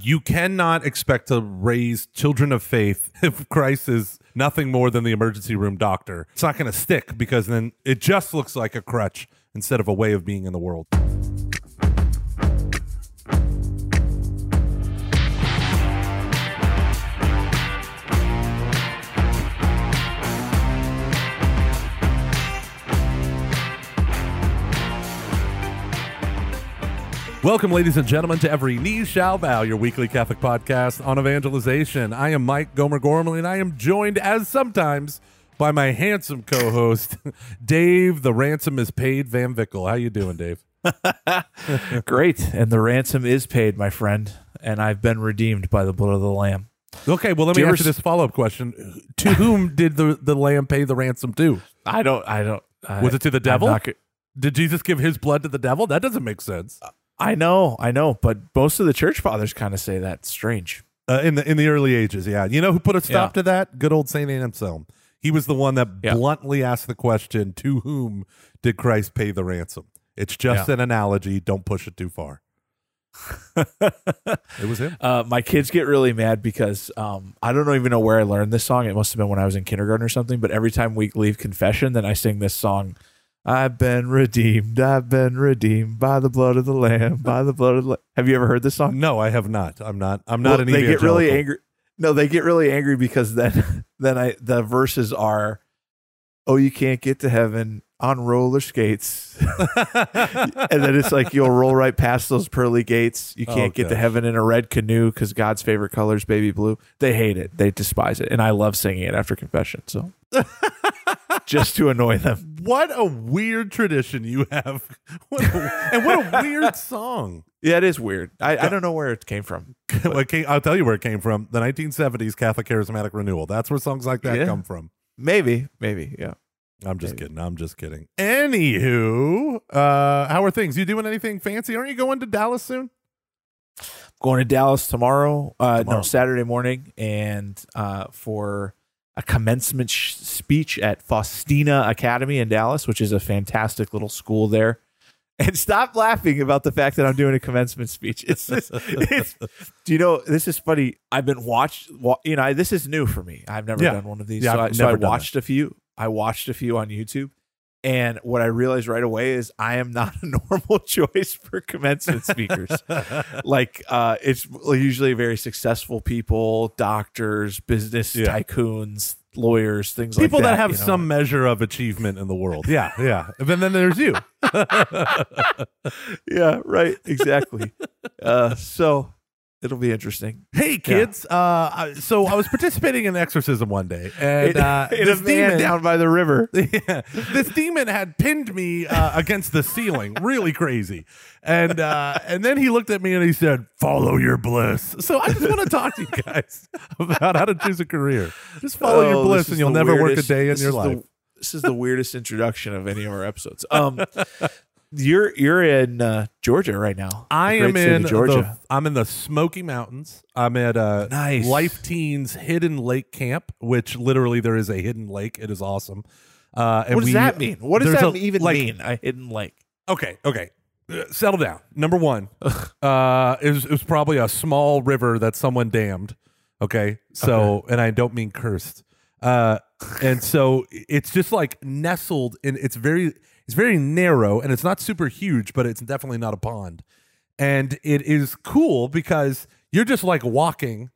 you cannot expect to raise children of faith if Christ is nothing more than the emergency room doctor. It's not going to stick because then it just looks like a crutch instead of a way of being in the world. Welcome, ladies and gentlemen, to Every Knee Shall Bow, your weekly Catholic podcast on evangelization. I am Mike Gomer Gormley, and I am joined, as sometimes, by my handsome co-host, Dave. The ransom is paid. Van Vickle. How you doing, Dave? Great, and the ransom is paid, my friend, and I've been redeemed by the blood of the Lamb. Okay, well, let me ask you this follow-up question: To whom did the the lamb pay the ransom to? I don't. I don't. I, Was it to the devil? not Did Jesus give his blood to the devil? That doesn't make sense. Uh, I know. I know. But most of the church fathers kind of say that's strange. Uh, in the in the early ages, yeah. You know who put a stop Yeah. to that? Good old Saint Anselm. He was the one that Yeah. bluntly asked the question: To whom did Christ pay the ransom? It's just Yeah. an analogy. Don't push it too far. It was him. Uh, my kids get really mad because um, I don't even know where I learned this song. It must have been when I was in kindergarten or something. But every time we leave confession, then I sing this song. I've been redeemed. I've been redeemed by the blood of the Lamb. By the blood of the. Lamb. Have you ever heard this song? No, I have not. I'm not. I'm not Well, an they get really angry. No, they get really angry because then then I the verses are, oh, you can't get to heaven on roller skates, and then it's like you'll roll right past those pearly gates. You can't Oh, get to heaven in a red canoe because God's favorite color is baby blue. They hate it. They despise it, and I love singing it after confession. So just to annoy them. What a weird tradition you have, What a- and what a weird song. Yeah, it is weird. I, I don't know where it came from. Well, came- I'll tell you where it came from: the 1970s Catholic Charismatic Renewal. That's where songs like that Yeah. come from. Maybe, maybe, yeah. I'm just Maybe. kidding. I'm just kidding. Anywho, uh, how are things? You doing anything fancy? Aren't you going to Dallas soon? going to Dallas tomorrow. Uh, Tomorrow. No, Saturday morning, and uh, for a commencement sh- speech at Faustina Academy in Dallas, which is a fantastic little school there. And stop laughing about the fact that I'm doing a commencement speech. It's just, it's, do you know, this is funny. I've been watched, you know, I, this is new for me. I've never Yeah. done one of these. Yeah, so I, I've so I watched a few. I watched a few on YouTube. And what I realized right away is I am not a normal choice for commencement speakers like uh it's usually very successful people doctors business Yeah. tycoons lawyers things People like that People that have you know? some measure of achievement in the world. Yeah, yeah. And then there's you. yeah right exactly uh so it'll be interesting. Hey kids, uh, so I was participating in exorcism one day, and in, uh, a this demon, down by the river. Yeah, this demon had pinned me uh, against the ceiling, really crazy, and uh, and then he looked at me and he said, "Follow your bliss." So I just want to talk to you guys about how to choose a career. Just follow your Oh, this bliss, and you'll never work a day in your is the- life. this is the weirdest introduction of any of our episodes. Um you're you're in uh georgia right now I am in georgia The, I'm in the Smoky Mountains. I'm at uh, Nice. Life Teens Hidden Lake Camp, which literally there is a hidden lake. It is awesome. Uh, and what does we- that mean what does that a- even like, mean a hidden lake Okay, okay. Uh, settle down. Number one, uh, it was, it was probably a small river that someone dammed. Okay, so and I don't mean cursed. Uh, and so it's just like nestled in. It's very, it's very narrow, and it's not super huge, but it's definitely not a pond. And it is cool because you're just like walking,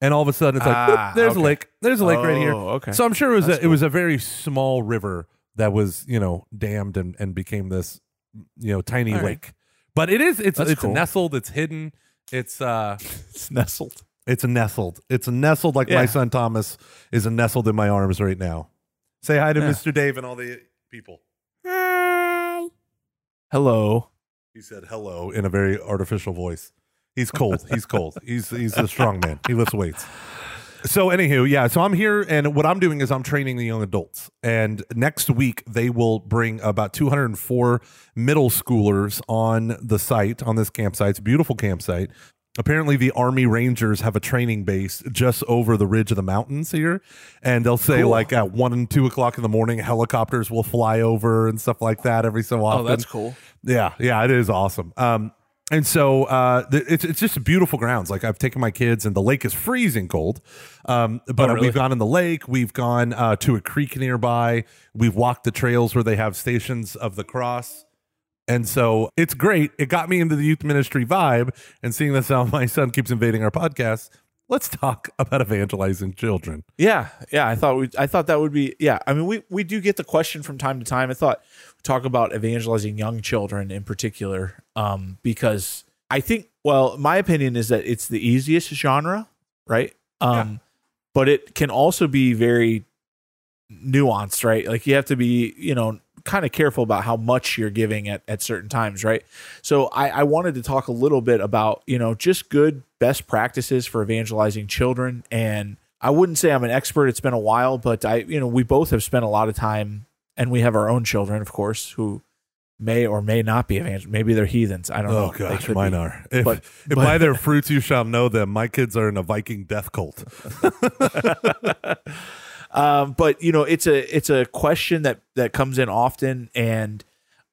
and all of a sudden it's like, Ah, there's okay. a lake, there's a lake right here. Oh, okay. So I'm sure it was That's a, it was a very small river that was you know dammed and, and became this you know tiny All right. lake. But it is it's That's it's cool. nestled, it's hidden, it's uh it's nestled it's nestled. It's nestled like my son Thomas is nestled in my arms right now. Say hi to Yeah. Mr. Dave and all the people. Hello He said hello in a very artificial voice. He's cold. He's cold. He's he's a strong man. He lifts weights. So anywho, yeah. So I'm here, and what I'm doing is I'm training the young adults. And next week they will bring about 204 middle schoolers on the site on this campsite. It's a beautiful campsite. Apparently, the Army Rangers have a training base just over the ridge of the mountains here, and they'll say Cool. like at one and two o'clock in the morning, helicopters will fly over and stuff like that every so often. Oh, that's cool. Yeah, yeah, it is awesome. Um, And so uh, the, it's it's just beautiful grounds. Like I've taken my kids, and the lake is freezing cold. Um, but Oh, really? we've gone in the lake. We've gone uh, to a creek nearby. We've walked the trails where they have stations of the cross. And so it's great. It got me into the youth ministry vibe. And seeing this how my son keeps invading our podcast, let's talk about evangelizing children. Yeah, yeah. I thought we, I thought that would be. Yeah, I mean, we we do get the question from time to time. I thought talk about evangelizing young children in particular, um, because I think. Well, my opinion is that it's the easiest genre, right? Um, but it can also be very nuanced, right? Like you have to be, you know, kind of careful about how much you're giving at, at certain times, right? So I, I wanted to talk a little bit about, you know, just good best practices for evangelizing children. And I wouldn't say I'm an expert. It's been a while, but I, you know, we both have spent a lot of time and we have our own children, of course, who may or may not be evangel. Maybe they're heathens. I don't oh, know. Oh gosh, mine be. are. If, But- if but- by their fruits you shall know them, my kids are in a Viking death cult. um, but you know it's a it's a question that that comes in often. And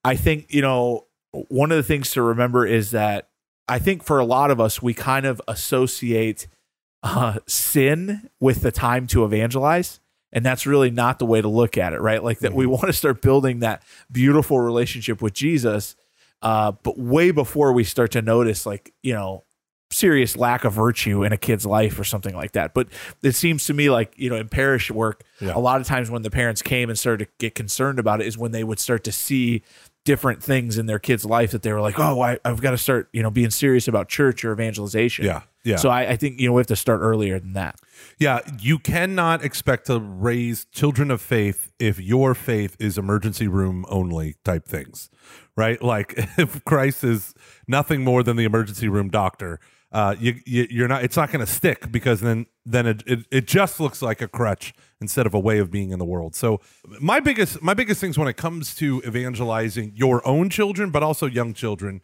i think you know one of the things to remember is that i think for a lot of us we kind of associate uh, sin with the time to evangelize. And that's really not the way to look at it right? Like that we want to start building that beautiful relationship with jesus uh, but way before we start to notice like you know serious lack of virtue in a kid's life or something like that. But it seems to me like, you know, in parish work, Yeah. a lot of times when the parents came and started to get concerned about it is when they would start to see different things in their kid's life that they were like, oh, I, I've got to start, you know, being serious about church or evangelization. Yeah, yeah. So I, I think, you know, we have to start earlier than that. Yeah, you cannot expect to raise children of faith if your faith is emergency room only type things, right? Like if Christ is nothing more than the emergency room doctor, uh, you, you you're not. It's not going to stick because then then it, it it just looks like a crutch instead of a way of being in the world. So my biggest my biggest things when it comes to evangelizing your own children, but also young children,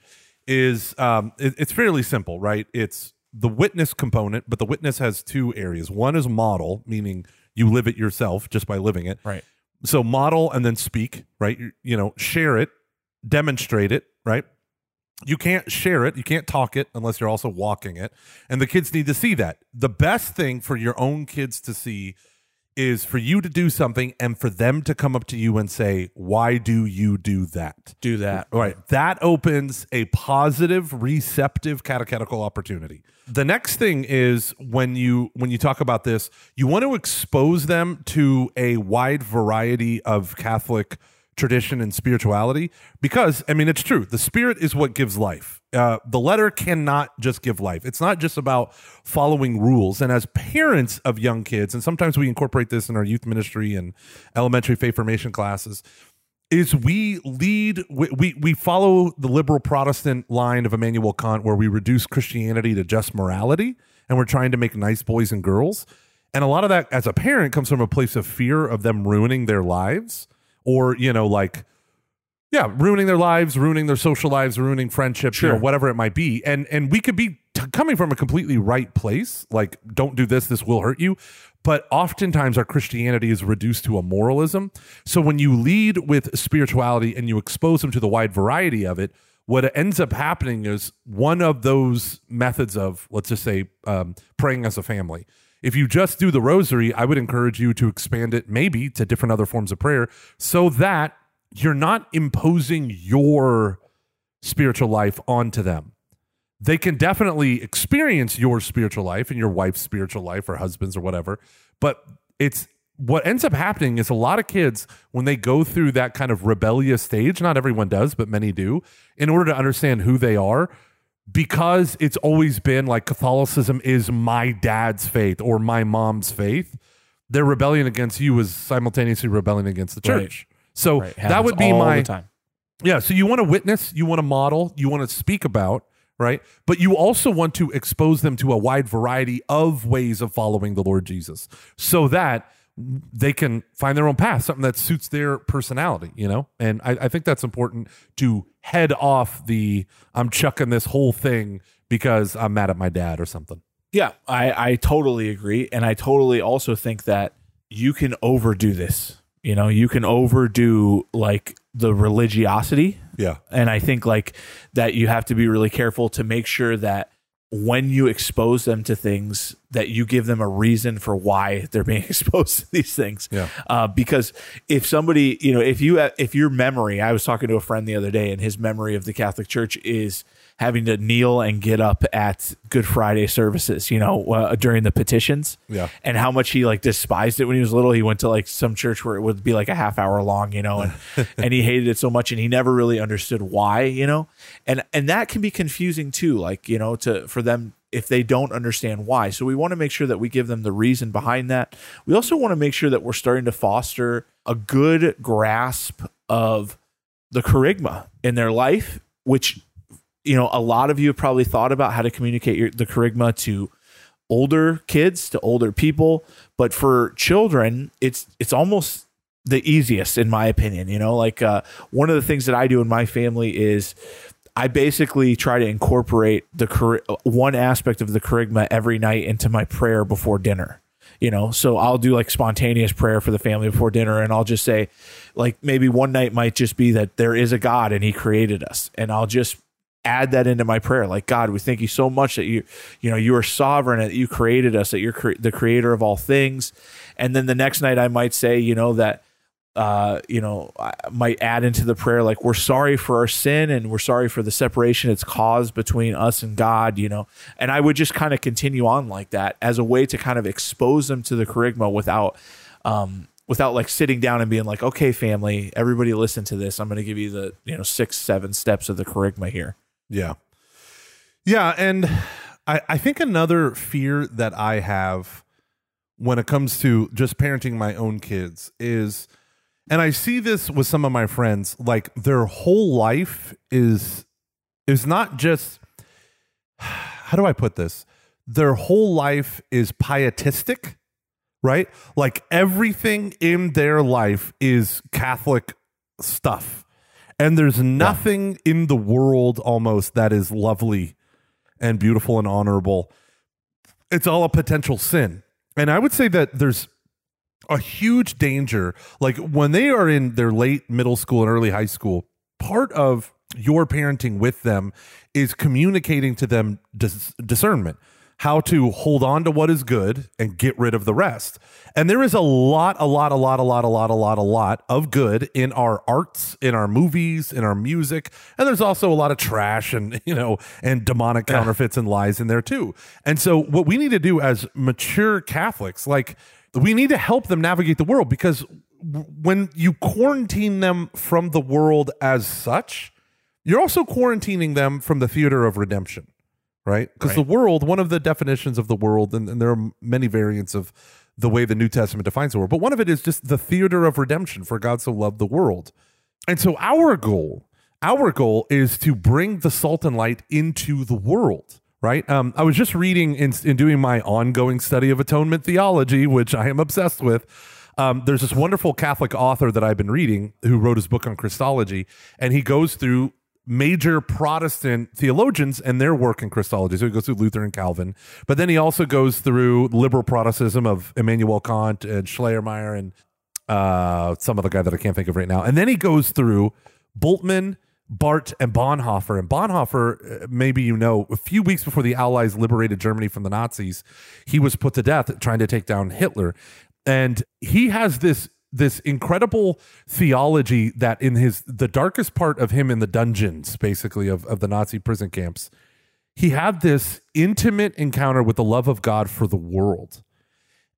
is um, it- it's fairly simple, right? It's the witness component, but the witness has two areas. One is model, meaning you live it yourself just by living it. Right. So model and then speak, right? You, you know, share it, demonstrate it, right? You can't share it, you can't talk it unless you're also walking it. And the kids need to see that. The best thing for your own kids to see is for you to do something and for them to come up to you and say, "Why do you do that?" Do that. All right. That opens a positive, receptive catechetical opportunity. The next thing is when you when you talk about this, you want to expose them to a wide variety of Catholic tradition and spirituality because I mean it's true. The spirit is what gives life. Uh, the letter cannot just give life. It's not just about following rules. And as parents of young kids, and sometimes we incorporate this in our youth ministry and elementary faith formation classes, is we lead we, we we follow the liberal protestant line of Immanuel Kant where we reduce Christianity to just morality and we're trying to make nice boys and girls and a lot of that as a parent comes from a place of fear of them ruining their lives or you know like yeah ruining their lives ruining their social lives ruining friendships you know whatever it might be. And and we could be t- coming from a completely right place like don't do this this will hurt you. But oftentimes our christianity is reduced to a moralism. So when you lead with spirituality and you expose them to the wide variety of it what ends up happening is one of those methods of let's just say um, praying as a family if you just do the rosary i would encourage you to expand it maybe to different other forms of prayer so that you're not imposing your spiritual life onto them. They can definitely experience your spiritual life and your wife's spiritual life or husband's or whatever but it's what ends up happening is a lot of kids when they go through that kind of rebellious stage not everyone does but many do in order to understand who they are because it's always been like catholicism is my dad's faith or my mom's faith their rebellion against you is simultaneously rebelling against the Right. church so Right. that would be my time. yeah, so you want to witness, you want to model, you want to speak about, right? But you also want to expose them to a wide variety of ways of following the Lord Jesus so that they can find their own path, something that suits their personality, you know? And I, I think that's important to head off the I'm chucking this whole thing because I'm mad at my dad or something. Yeah, I, I totally agree. And I totally also think that you can overdo this. You know, you can overdo like the religiosity Yeah. And I think like that you have to be really careful to make sure that when you expose them to things that you give them a reason for why they're being exposed to these things. Yeah. Uh, because if somebody, you know, if you if your memory, I was talking to a friend the other day, and his memory of the Catholic Church is having to kneel and get up at Good Friday services, you know, uh, during the petitions. Yeah. And how much he like despised it when he was little. He went to like some church where it would be like a half hour long, you know, and and he hated it so much and he never really understood why, you know. And and that can be confusing too, like, you know, to for them if they don't understand why. So we want to make sure that we give them the reason behind that. We also want to make sure that we're starting to foster a good grasp of the kerygma in their life, which you know, a lot of you have probably thought about how to communicate your, the kerygma to older kids, to older people, but for children, it's it's almost the easiest in my opinion. You know, like uh, one of the things that I do in my family is I basically try to incorporate the one aspect of the kerygma every night into my prayer before dinner you know so i'll do like spontaneous prayer for the family before dinner and i'll just say like maybe one night might just be that there is a god and he created us and i'll just add that into my prayer like god we thank you so much that you you know you are sovereign that you created us that you're cre- the creator of all things and then the next night i might say you know that uh, you know, I might add into the prayer like we're sorry for our sin and we're sorry for the separation it's caused between us and God, you know. And I would just kind of continue on like that as a way to kind of expose them to the kerygma without um without like sitting down and being like, "Okay, family, everybody listen to this. I'm going to give you the, you know, 6 7 steps of the kerygma here." Yeah. Yeah. And I, I think another fear that I have when it comes to just parenting my own kids is, and I see this with some of my friends, like their whole life is is not just how do I put this? Their whole life is pietistic, right? Like everything in their life is Catholic stuff. And there's nothing in the world almost that is lovely and beautiful and honorable. It's all a potential sin. And I would say that there's a huge danger. Like when they are in their late middle school and early high school, part of your parenting with them is communicating to them dis- discernment, how to hold on to what is good and get rid of the rest. And there is a lot, a lot, a lot, a lot, a lot, a lot, a lot of good in our arts, in our movies, in our music. And there's also a lot of trash and, you know, and demonic counterfeits and lies in there too. And so what we need to do as mature Catholics, like we need to help them navigate the world because when you quarantine them from the world as such, you're also quarantining them from the theater of redemption, right? Because the world, one of the definitions of the world, and, and there are many variants of the way the New Testament defines the world, but one of it is just the theater of redemption for God so loved the world. And so our goal, our goal is to bring the salt and light into the world. Right. Um, I was just reading in, in doing my ongoing study of atonement theology, which I am obsessed with. Um, there's this wonderful Catholic author that I've been reading who wrote his book on Christology, and he goes through major Protestant theologians and their work in Christology. So he goes through Luther and Calvin, but then he also goes through liberal Protestantism of Immanuel Kant and Schleiermacher and uh, some other guy that I can't think of right now. And then he goes through Bultmann, Barth, and Bonhoeffer. And Bonhoeffer, uh, maybe you know, a few weeks before the Allies liberated Germany from the Nazis, he was put to death trying to take down Hitler. And he has this this incredible theology that in his the darkest part of him in the dungeons basically of, of the nazi prison camps he had this intimate encounter with the love of god for the world.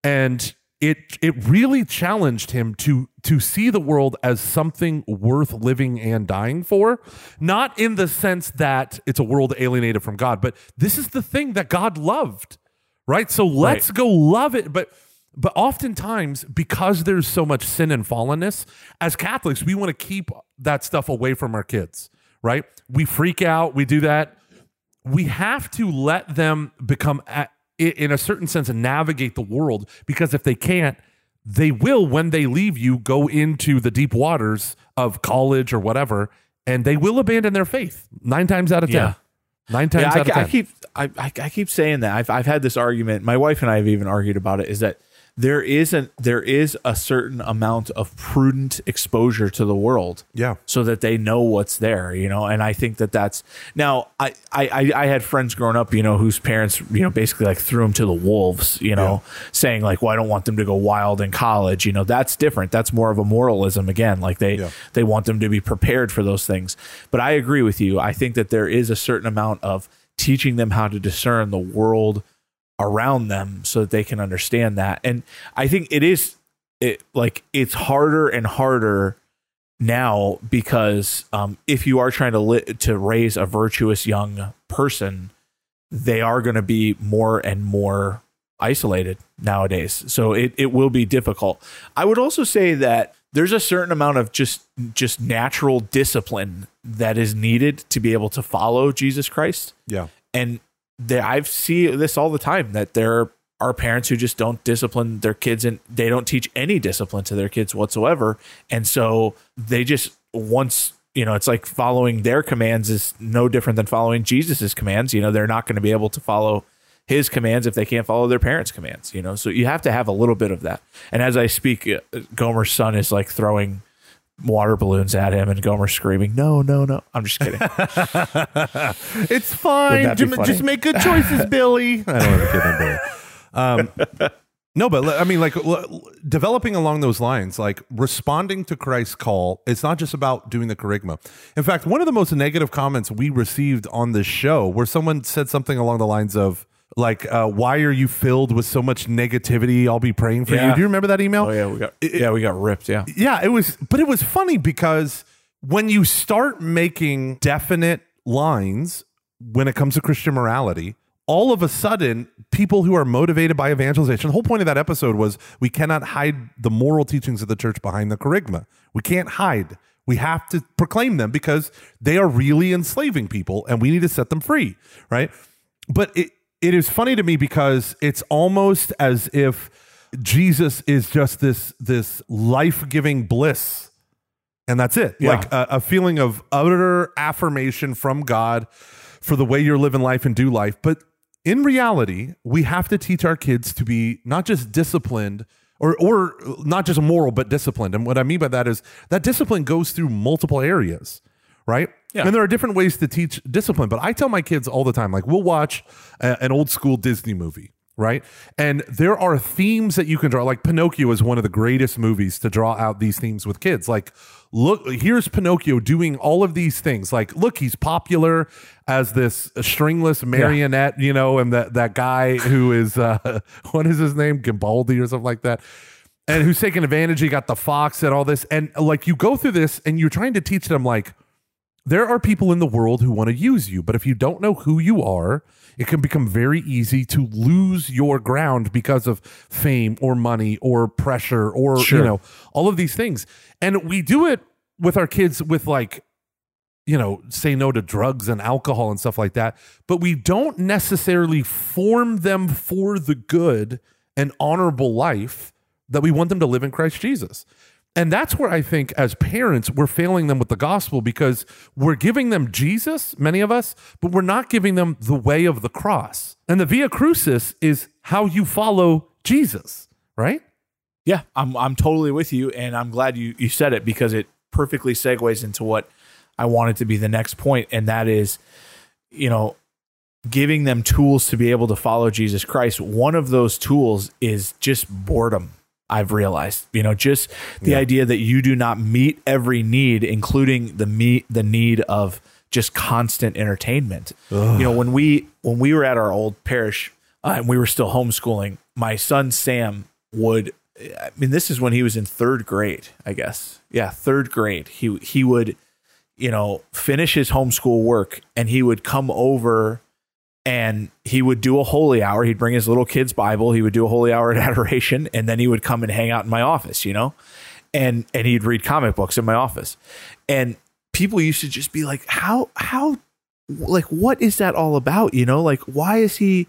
And it it really challenged him to to see the world as something worth living and dying for. Not in the sense that it's a world alienated from god but this is the thing that god loved right? So let's Right. go love it but but oftentimes because there's so much sin and fallenness as catholics we want to keep that stuff away from our kids right we freak out we do that we have to let them become in a certain sense navigate the world because if they can't they will when they leave you go into the deep waters of college or whatever and they will abandon their faith nine times out of ten Yeah. nine times Yeah, out I, of ten I keep I, I keep saying that. I've I've had this argument. My wife and I have even argued about it. Is that there isn't there is a certain amount of prudent exposure to the world Yeah. so that they know what's there, you know. And I think that that's now. I I I had friends growing up, you know, whose parents, you know, basically like threw them to the wolves, you know, saying like, "Well, I don't want them to go wild in college." You know, that's different. That's more of a moralism again. Like they Yeah. they want them to be prepared for those things. But I agree with you. I think that there is a certain amount of teaching them how to discern the world around them so that they can understand that. And I think it is it like it's harder and harder now because um, if you are trying to li- to raise a virtuous young person, they are going to be more and more isolated nowadays. So it, it will be difficult. I would also say that there's a certain amount of just just natural discipline that is needed to be able to follow Jesus Christ Yeah. and there I've see this all the time that there are parents who just don't discipline their kids and they don't teach any discipline to their kids whatsoever. And so they just once you know it's like following their commands is no different than following Jesus's commands. You know they're not going to be able to follow his commands if they can't follow their parents commands you know? So you have to have a little bit of that. And as I speak uh, Gomer's son is like throwing water balloons at him and Gomer screaming no no no I'm just kidding It's fine. Wouldn't that be Ju- funny? Just make good choices, Billy. I don't have a kid named Billy. Um, no, but I mean, like l- developing along those lines, like responding to Christ's call, it's not just about doing the kerygma. In fact, one of the most negative comments we received on this show, where someone said something along the lines of, like, uh, why are you filled with so much negativity? I'll be praying for you. Do you remember that email? oh yeah we got yeah we got ripped yeah yeah, it was, but it was funny because when you start making definite lines when it comes to Christian morality, all of a sudden, people who are motivated by evangelization, the whole point of that episode was we cannot hide the moral teachings of the church behind the kerygma. We can't hide. We have to proclaim them because they are really enslaving people and we need to set them free, right? But it, it is funny to me because it's almost as if Jesus is just this this life-giving bliss and that's it. Yeah. like a, a feeling of utter affirmation from god for the way you're living life and do life. But in reality we have to teach our kids to be not just disciplined or or not just moral but disciplined. And what i mean by that is that discipline goes through multiple areas right Yeah. and there are different ways to teach discipline but i tell my kids all the time like we'll watch a- an old school disney movie right? And there are themes that you can draw. Like Pinocchio is one of the greatest movies to draw out these themes with kids. Like, look, here's Pinocchio doing all of these things. Like, look, he's popular as this stringless marionette, you know, and that that guy who is uh, what is his name, Gimbaldi or something like that. And who's taking advantage? He got the fox and all this, and like you go through this, and you're trying to teach them like there are people in the world who want to use you, but if you don't know who you are, it can become very easy to lose your ground because of fame or money or pressure or Sure. you know all of these things. And we do it with our kids with like you know, say no to drugs and alcohol and stuff like that, but we don't necessarily form them for the good and honorable life that we want them to live in Christ Jesus. And that's where I think as parents, we're failing them with the gospel because we're giving them Jesus, many of us, but we're not giving them the way of the cross. And the Via Crucis is how you follow Jesus, right? Yeah, I'm I'm totally with you, and I'm glad you you said it because it perfectly segues into what I wanted to be the next point, and that is, you know, giving them tools to be able to follow Jesus Christ. One of those tools is just boredom. I've realized, you know, just the idea that you do not meet every need, including the meet the need of just constant entertainment. You know, when we when we were at our old parish uh, and we were still homeschooling, my son Sam would. I mean, this is when he was in third grade, I guess. Yeah, third grade. He he would, you know, finish his homeschool work, and he would come over and he would do a holy hour. He'd bring his little kid's Bible. He would do a holy hour at adoration, and then he would come and hang out in my office, you know, and and he'd read comic books in my office. And people used to just be like, "How how like what is that all about?" You know, like why is he?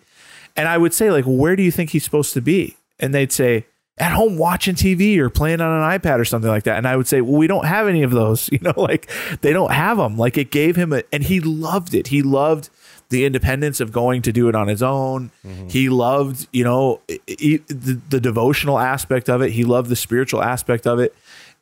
And I would say, like, where do you think he's supposed to be? And they'd say, at home watching TV or playing on an iPad or something like that. And I would say, well, we don't have any of those. You know, like they don't have them. Like it gave him a, and he loved it. He loved the independence of going to do it on his own. He loved, you know, i- the, the devotional aspect of it. He loved the spiritual aspect of it,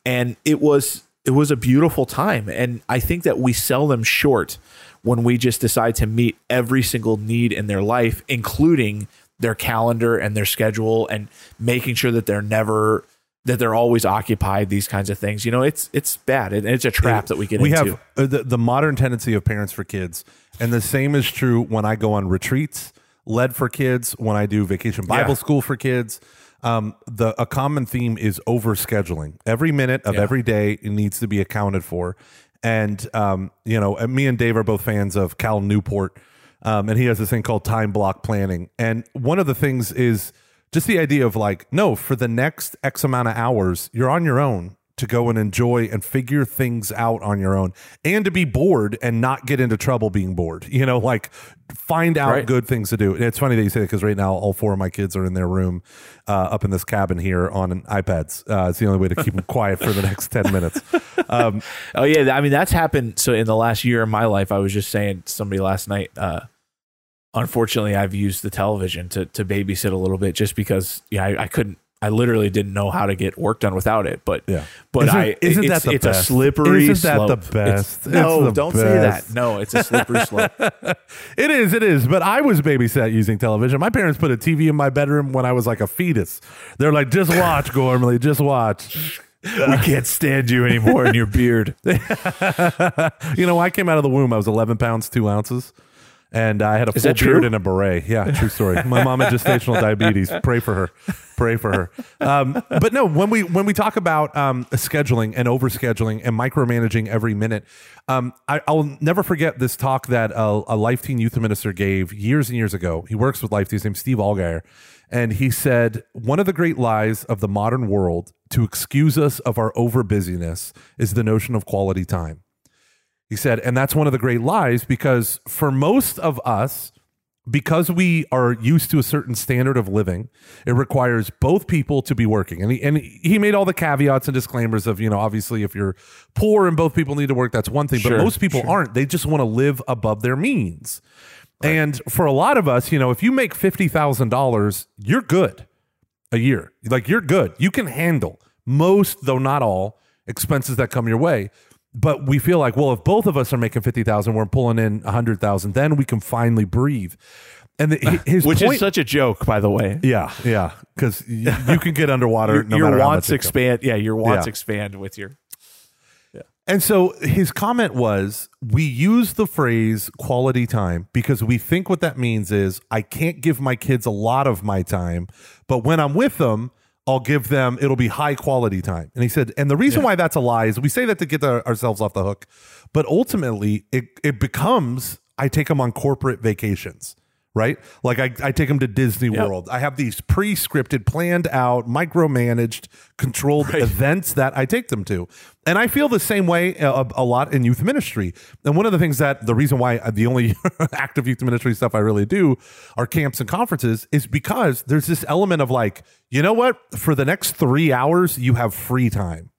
and it was it was a beautiful time. And I think that we sell them short when we just decide to meet every single need in their life, including their calendar and their schedule, and making sure that they're never that they're always occupied. These kinds of things, you know, it's it's bad and it's a trap that we get we into. have uh, the, the modern tendency of parents for kids and the same is true when i go on retreats led for kids when i do vacation bible Yeah. school for kids. Um, the a common theme is over scheduling every minute of Yeah. every day needs to be accounted for. And um, you know me and dave are both fans of cal newport um, and he has this thing called time block planning. And one of the things is just the idea of like no for the next x amount of hours you're on your own to go and enjoy and figure things out on your own and to be bored and not get into trouble being bored you know like find out Right. good things to do it's funny that you say that because right now all four of my kids are in their room uh, up in this cabin here on ipads uh, it's the only way to keep them quiet for the next 10 minutes um, Oh yeah, I mean that's happened. So in the last year of my life, I was just saying to somebody last night. Uh, unfortunately, I've used the television to to babysit a little bit, just because yeah, I, I couldn't. I literally didn't know how to get work done without it. But Yeah. but Isn't- I isn't it's, that the it's a best? slippery. Isn't that the best? It's- It's no, the don't say that. No, it's a slippery slope. It is, it is. But I was babysat using television. My parents put a TV in my bedroom when I was like a fetus. They're like, just watch, Gormley, just watch. we can't stand you anymore in your beard. You know, I came out of the womb, I was 11 pounds, two ounces. And I had a Is full true? beard and a beret. Yeah, true story. My mom had gestational diabetes. Pray for her. Pray for her. Um, but no, when we when we talk about um, scheduling and overscheduling and micromanaging every minute, um, I, I'll never forget this talk that a, a Life Teen Youth Minister gave years and years ago. He works with Life Teen. His name's Steve Allgaier. And he said, one of the great lies of the modern world to excuse us of our over busyness is the notion of quality time. He said, and that's one of the great lies because for most of us, because we are used to a certain standard of living, it requires both people to be working. And he, and he made all the caveats and disclaimers of, you know, obviously if you're poor and both people need to work, that's one thing. But most people sure. aren't. They just want to live above their means. And for a lot of us, you know, if you make $50,000, you're good a year. Like you're good. You can handle most, though not all, expenses that come your way. But we feel like, well, if both of us are making fifty thousand, we're pulling in a hundred thousand, then we can finally breathe. And the, his Which point, is such a joke, by the way. yeah, yeah, because you, you can get underwater. Your, no your wants expand. Yeah, your wants Yeah. expand with your. And so his comment was we use the phrase quality time because we think what that means is I can't give my kids a lot of my time, but when I'm with them, I'll give them, it'll be high quality time. And he said, and the reason why that's a lie is we say that to get our- ourselves off the hook, but ultimately it, it becomes I take them on corporate vacations. Right? Like I, I take them to Disney Yep. World. I have these pre scripted, planned out, micromanaged, controlled events that I take them to. And I feel the same way uh, a, a lot in youth ministry. And one of the things that the reason why uh, the only active youth ministry stuff I really do are camps and conferences is because there's this element of like, you know what? For the next three hours, you have free time.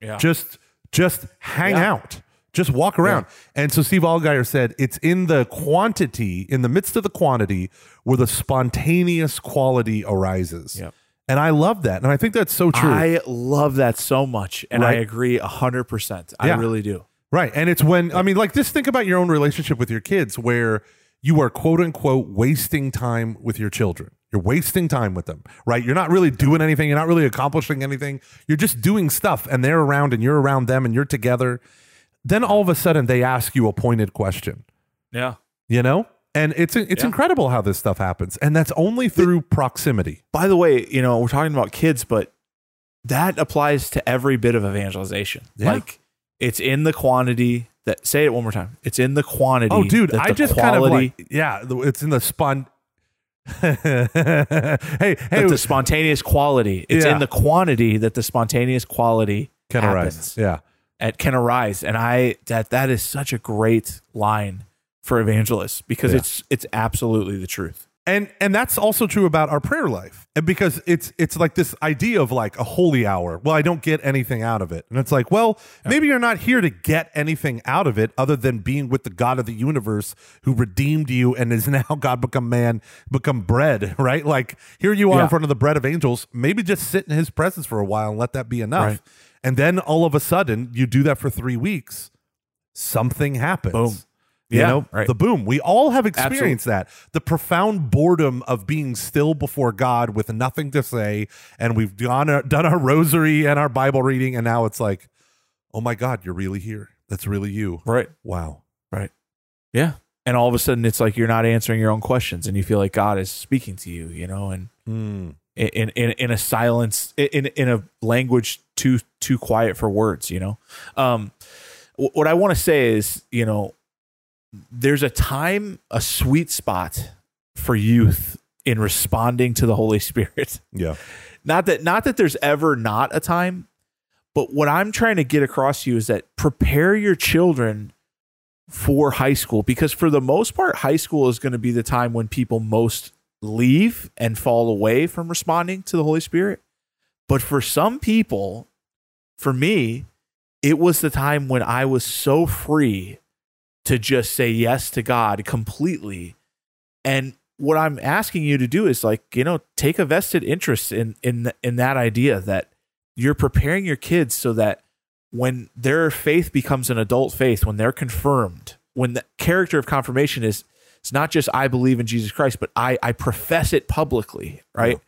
Yeah. Just just hang Yeah. out. Just walk around. And so Steve Allgaier said it's in the quantity, in the midst of the quantity, where the spontaneous quality arises. Yep. And I love that. And I think that's so true. I love that so much, and I Right. agree hundred percent. I Yeah. really do. Right. And it's when, I mean, like, just think about your own relationship with your kids where you are quote unquote wasting time with your children. You're wasting time with them, right? You're not really doing anything. You're not really accomplishing anything. You're just doing stuff and they're around and you're around them and you're together. Then all of a sudden they ask you a pointed question, Yeah. you know? And it's it's Yeah. incredible how this stuff happens. And that's only through proximity. By the way, you know we're talking about kids, but that applies to every bit of evangelization. Yeah. Like it's in the quantity that. Say it one more time. It's in the quantity. Oh, dude, I just kind of like, yeah, it's in the spon. hey, hey, that the spontaneous quality. It's Yeah. in the quantity that the spontaneous quality can happens. arise. Yeah. It can arise, and I that that is such a great line for evangelists because Yeah. it's it's absolutely the truth. and and that's also true about our prayer life And because it's it's like this idea of like a holy hour well i don't get anything out of it and it's like well maybe you're not here to get anything out of it other than being with the god of the universe who redeemed you and is now god become man become bread right like here you are Yeah. in front of the bread of angels maybe just sit in his presence for a while and let that be enough Right. And then all of a sudden you do that for three weeks something happens Boom. you Yeah, know right. the boom we all have experienced that the profound boredom of being still before god with nothing to say and we've done our, done our rosary and our bible reading and now it's like oh my god you're really here that's really you Right. wow Right. Yeah. And all of a sudden it's like you're not answering your own questions and you feel like God is speaking to you, you know, and Mm. In in in a silence in in a language too too quiet for words, you know. Um what I want to say is, you know, there's a time, a sweet spot for youth in responding to the Holy Spirit. yeah not that not that there's ever not a time but what i'm trying to get across to you is that prepare your children for high school because for the most part high school is going to be the time when people most leave and fall away from responding to the holy spirit. But for some people for me it was the time when i was so free to just say yes to god completely. And what I'm asking you to do is like, you know, take a vested interest in in in that idea that you're preparing your kids so that when their faith becomes an adult faith, when they're confirmed, when the character of confirmation is it's not just I believe in Jesus Christ, but I I profess it publicly, right?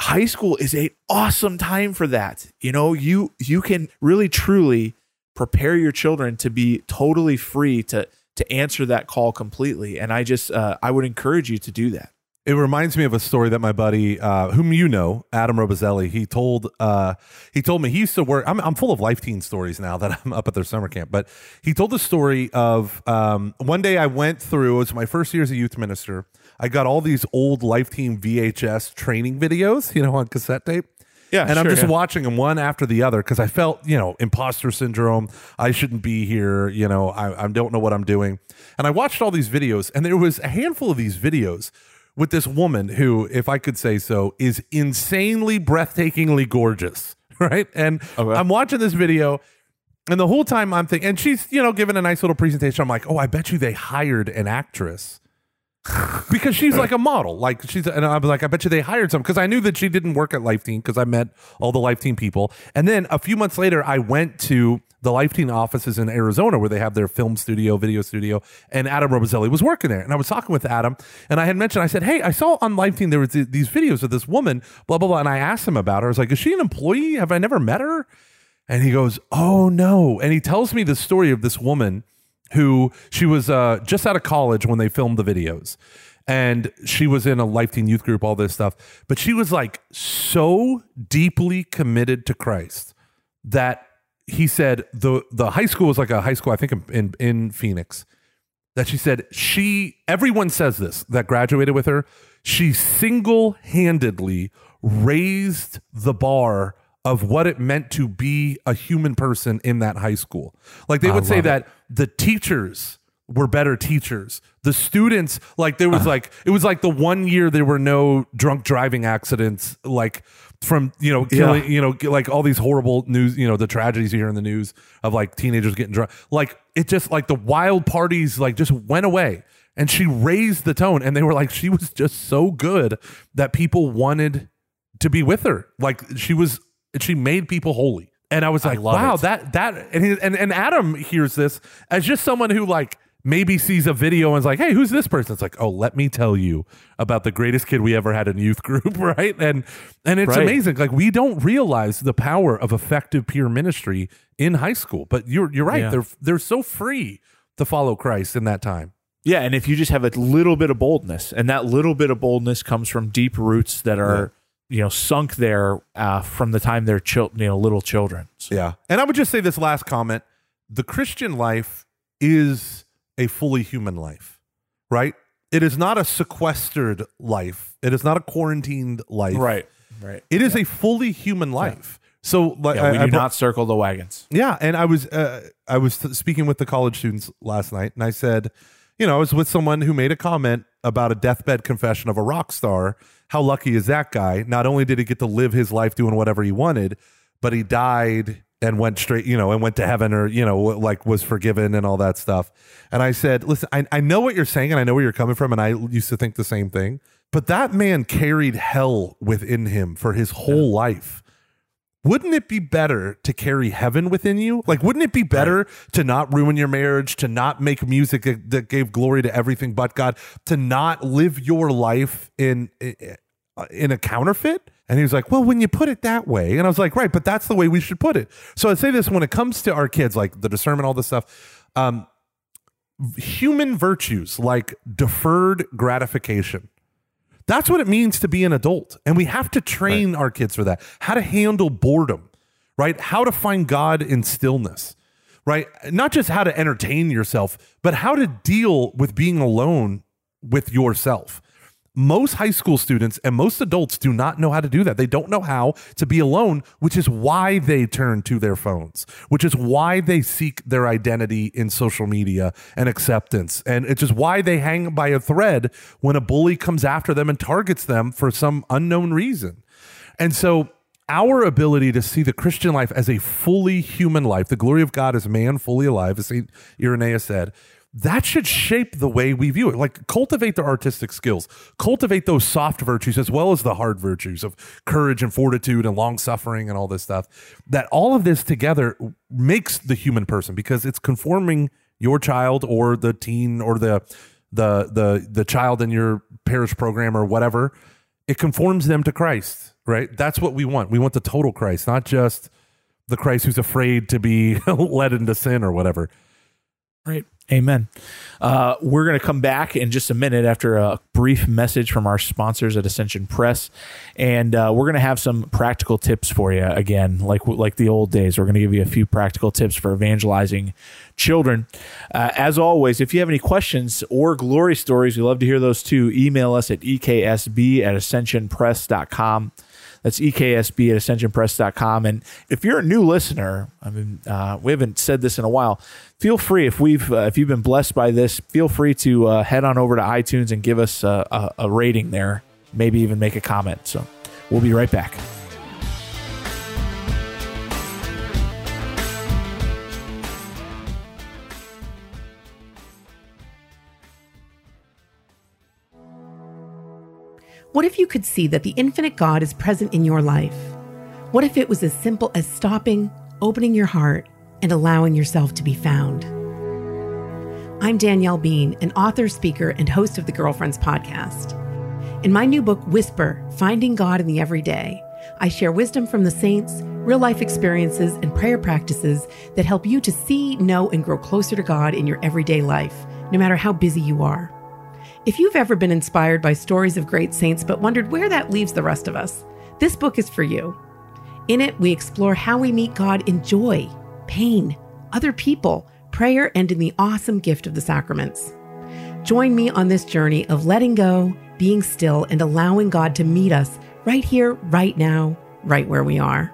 High school is a awesome time for that. You know, you you can really truly prepare your children to be totally free to to answer that call completely. And I just uh, I would encourage you to do that. It reminds me of a story that my buddy, uh, whom you know, Adam Robozelli, he told uh, he told me he used to work. I'm, I'm full of life teen stories now that I'm up at their summer camp. But he told the story of um, one day I went through. It was my first year as a youth minister. I got all these old life teen VHS training videos, you know, on cassette tape. Yeah, and I'm just yeah. watching them one after the other because I felt, you know, imposter syndrome. I shouldn't be here. You know, I, I don't know what I'm doing. And I watched all these videos, and there was a handful of these videos with this woman who, if I could say so, is insanely breathtakingly gorgeous. Right. And oh, Okay. I'm watching this video. And the whole time I'm thinking, and she's, you know, giving a nice little presentation. I'm like, oh, I bet you they hired an actress because she's like a model. Like she's, and I'm like, I bet you they hired some because I knew that she didn't work at Life Teen because I met all the Life Teen people. And then a few months later, I went to the Life Teen offices in Arizona where they have their film studio, video studio, and Adam Robozelli was working there. And I was talking with Adam, and I had mentioned, I said, hey, I saw on Life Teen there was th- these videos of this woman, blah blah blah, and I asked him about her. I was like, is she an employee? Have I never met her? And he goes, "Oh no!" And he tells me the story of this woman who she was uh, just out of college when they filmed the videos, and she was in a Life Teen youth group, all this stuff. But she was like so deeply committed to Christ that he said the the high school was like a high school, I think in in, in Phoenix. That she said she everyone says this that graduated with her. She single handedly raised the bar of what it meant to be a human person in that high school. Like they would say it. that the teachers were better teachers. The students, like there was uh-huh. like it was like the one year there were no drunk driving accidents, like from you know killing, Yeah. you know like all these horrible news, you know the tragedies you hear in the news of like teenagers getting drunk. Like it just like the wild parties like just went away. And she raised the tone, and they were like, she was just so good that people wanted to be with her. Like she was, she made people holy. And I was like, love wow, it. that that and, he, and and Adam hears this as just someone who like maybe sees a video and is like, hey, who's this person? It's like, oh, let me tell you about the greatest kid we ever had in youth group, right? And and it's Right. amazing. Like we don't realize the power of effective peer ministry in high school. But you're you're right. Yeah. They're they're so free to follow Christ in that time. Yeah, and if you just have a little bit of boldness, and that little bit of boldness comes from deep roots that are, you know, sunk there uh, from the time they're chil- you know little children. So- Yeah. And I would just say this last comment the Christian life is a fully human life, right? It is not a sequestered life, it is not a quarantined life. right, right. It is a fully human life. So, like, Yeah, we I, I do brought- not circle the wagons. yeah, and I was uh, I was t- speaking with the college students last night, and I said, you know, I was with someone who made a comment about a deathbed confession of a rock star. How lucky is that guy? Not only did he get to live his life doing whatever he wanted, but he died and went straight, you know, and went to heaven or, you know, like was forgiven and all that stuff. And I said, listen, I, I know what you're saying and I know where you're coming from. And I used to think the same thing. But that man carried hell within him for his whole life. Wouldn't it be better to carry heaven within you? Like, wouldn't it be better to not ruin your marriage, to not make music that, that gave glory to everything but God, to not live your life in uh, in a counterfeit? And he was like, Well, when you put it that way, and I was like, Right, but that's the way we should put it. So I'd say this when it comes to our kids, like the discernment, all this stuff, um, human virtues like deferred gratification that's what it means to be an adult. And we have to train right. our kids for that. How to handle boredom, right? How to find God in stillness, right? Not just how to entertain yourself, but how to deal with being alone with yourself most high school students and most adults do not know how to do that. They don't know how to be alone, which is why they turn to their phones, which is why they seek their identity in social media and acceptance. And it's just why they hang by a thread when a bully comes after them and targets them for some unknown reason. And so, our ability to see the Christian life as a fully human life, the glory of God as man fully alive, as St. Irenaeus said, that should shape the way we view it. Like cultivate the artistic skills, cultivate those soft virtues as well as the hard virtues of courage and fortitude and long suffering and all this stuff. That all of this together makes the human person because it's conforming your child or the teen or the the the the child in your parish program or whatever. It conforms them to Christ, right? That's what we want. We want the total Christ, not just the Christ who's afraid to be led into sin or whatever. Right. Amen. Uh, we're going to come back in just a minute after a brief message from our sponsors at Ascension Press, and uh, we're going to have some practical tips for you again, like like the old days. We're going to give you a few practical tips for evangelizing children. Uh, as always, if you have any questions or glory stories, we love to hear those too. Email us at eksb at ascensionpress.com. That's EKSB at ascensionpress.com. And if you're a new listener, I mean, uh, we haven't said this in a while. Feel free if we've uh, if you've been blessed by this, feel free to uh, head on over to iTunes and give us a, a, a rating there. Maybe even make a comment. So we'll be right back. What if you could see that the infinite God is present in your life? What if it was as simple as stopping, opening your heart, and allowing yourself to be found? I'm Danielle Bean, an author, speaker, and host of the Girlfriends podcast. In my new book, Whisper Finding God in the Everyday, I share wisdom from the saints, real life experiences, and prayer practices that help you to see, know, and grow closer to God in your everyday life, no matter how busy you are. If you've ever been inspired by stories of great saints but wondered where that leaves the rest of us, this book is for you. In it, we explore how we meet God in joy, pain, other people, prayer, and in the awesome gift of the sacraments. Join me on this journey of letting go, being still, and allowing God to meet us right here, right now, right where we are.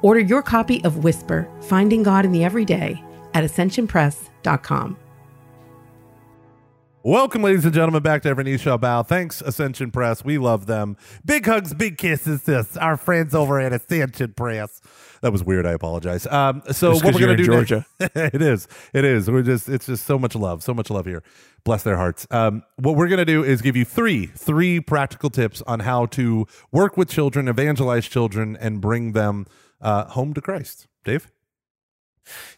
Order your copy of Whisper Finding God in the Everyday at ascensionpress.com. Welcome, ladies and gentlemen, back to Shall Bow. Thanks, Ascension Press. We love them. Big hugs, big kisses to our friends over at Ascension Press. That was weird. I apologize. Um, so Just what we're gonna do? Georgia. it is. It is. We're just. It's just so much love. So much love here. Bless their hearts. Um, what we're gonna do is give you three three practical tips on how to work with children, evangelize children, and bring them uh, home to Christ. Dave.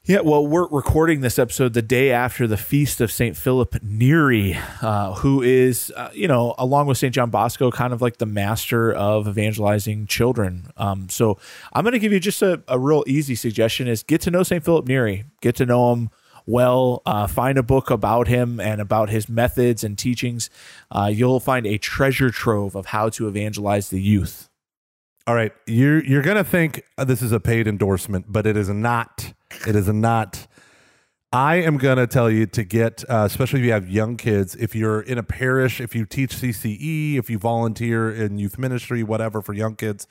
Yeah, well, we're recording this episode the day after the feast of St. Philip Neri, uh, who is, uh, you know, along with St. John Bosco, kind of like the master of evangelizing children. Um, so I'm going to give you just a, a, real easy suggestion is get to know St. Philip Neri, get to know him well, uh, find a book about him and about his methods and teachings. Uh, you'll find a treasure trove of how to evangelize the youth. All right, you're you're gonna think this is a paid endorsement, but it is not. It is not. I am gonna tell you to get, uh, especially if you have young kids, if you're in a parish, if you teach CCE, if you volunteer in youth ministry, whatever for young kids.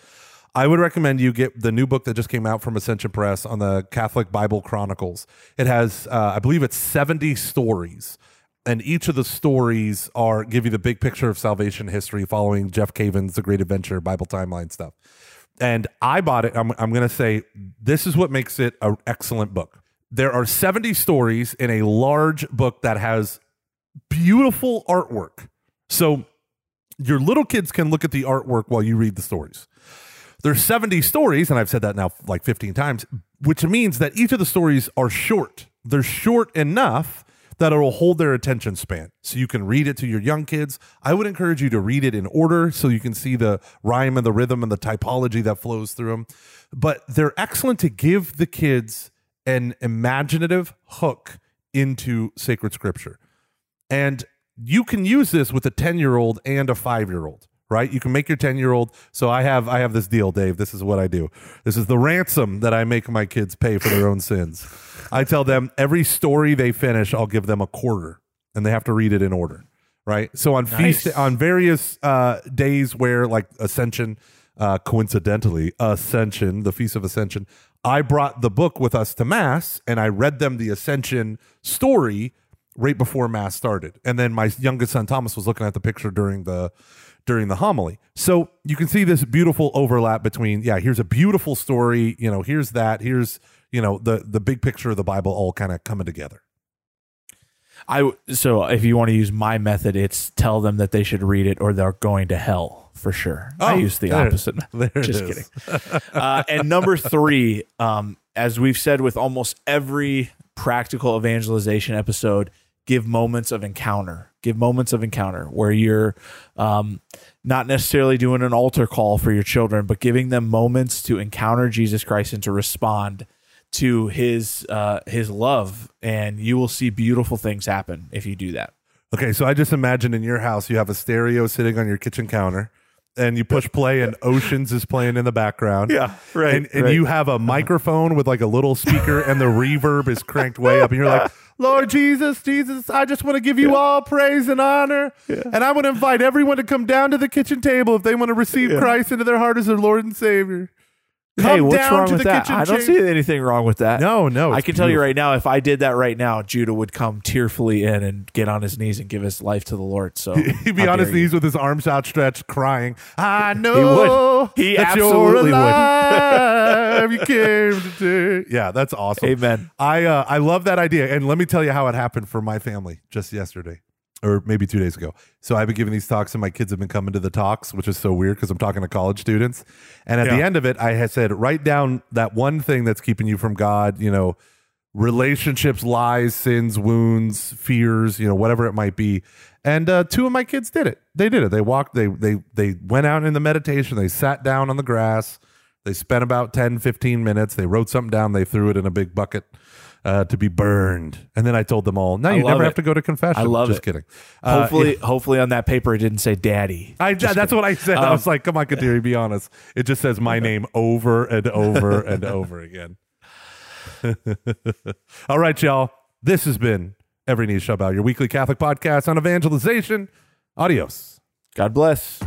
I would recommend you get the new book that just came out from Ascension Press on the Catholic Bible Chronicles. It has, uh, I believe, it's seventy stories and each of the stories are give you the big picture of salvation history following Jeff Cavins' The Great Adventure Bible timeline stuff. And I bought it. I'm, I'm going to say this is what makes it an excellent book. There are 70 stories in a large book that has beautiful artwork. So your little kids can look at the artwork while you read the stories. There's 70 stories, and I've said that now like 15 times, which means that each of the stories are short. They're short enough that it'll hold their attention span. So you can read it to your young kids. I would encourage you to read it in order so you can see the rhyme and the rhythm and the typology that flows through them. But they're excellent to give the kids an imaginative hook into sacred scripture. And you can use this with a 10 year old and a five year old right? You can make your 10 year old so i have i have this deal dave. This is what i do. This is the ransom that i make my kids pay for their own sins. I tell them every story they finish i'll give them a quarter and they have to read it in order right? So on Nice. feast on various uh, days where like ascension uh, coincidentally ascension the feast of ascension i brought the book with us to mass and i read them the ascension story right before mass started. And then my youngest son thomas was looking at the picture during the during the homily so you can see this beautiful overlap between yeah here's a beautiful story you know here's that here's you know the the big picture of the bible all kind of coming together I so if you want to use my method, it's tell them that they should read it or they're going to hell for sure. I Oh, use the there- opposite. there Just kidding. uh, and number three, um, as we've said with almost every practical evangelization episode, give moments of encounter. Give moments of encounter where you're um, not necessarily doing an altar call for your children, but giving them moments to encounter Jesus Christ and to respond to his uh, his love, and you will see beautiful things happen if you do that. Okay, so I just imagine in your house you have a stereo sitting on your kitchen counter, and you push play, and Oceans is playing in the background. Yeah, right, And, and right. you have a microphone with like a little speaker, and the reverb is cranked way up, and you're like, "Lord Jesus, Jesus, I just want to give you all praise and honor, and I want to invite everyone to come down to the kitchen table if they want to receive Christ into their heart as their Lord and Savior." Hey, what's wrong with that? I don't see anything wrong with that. No, no, I can tell you right now, if I did that right now, Judah would come tearfully in and get on his knees and give his life to the Lord. So He'd be on his you. knees with his arms outstretched, crying. I know He that absolutely you're would. you came. Yeah, that's awesome. Amen. I uh, I love that idea, and let me tell you how it happened for my family just yesterday, or maybe two days ago. So I've been giving these talks, and my kids have been coming to the talks, which is so weird because I'm talking to college students. And at the end of it, I had said, write down that one thing that's keeping you from God. You know, relationships, lies, sins, wounds, fears, you know, whatever it might be. And uh, two of my kids did it. They did it. They walked, they they they went out in the meditation, they sat down on the grass, they spent about 10, 15 minutes, they wrote something down, they threw it in a big bucket. Uh, to be burned, and then I told them all. Now I you love never it. have to go to confession. I love Just it. kidding. Uh, Hopefully, hopefully on that paper it didn't say "Daddy." I, that's what I said. I Um, was like, "Come on, Kateri, be honest." It just says my name over and over and over again. All right, y'all. This has been Every Knee Shall Bow, your weekly Catholic podcast on evangelization. Adios. God bless.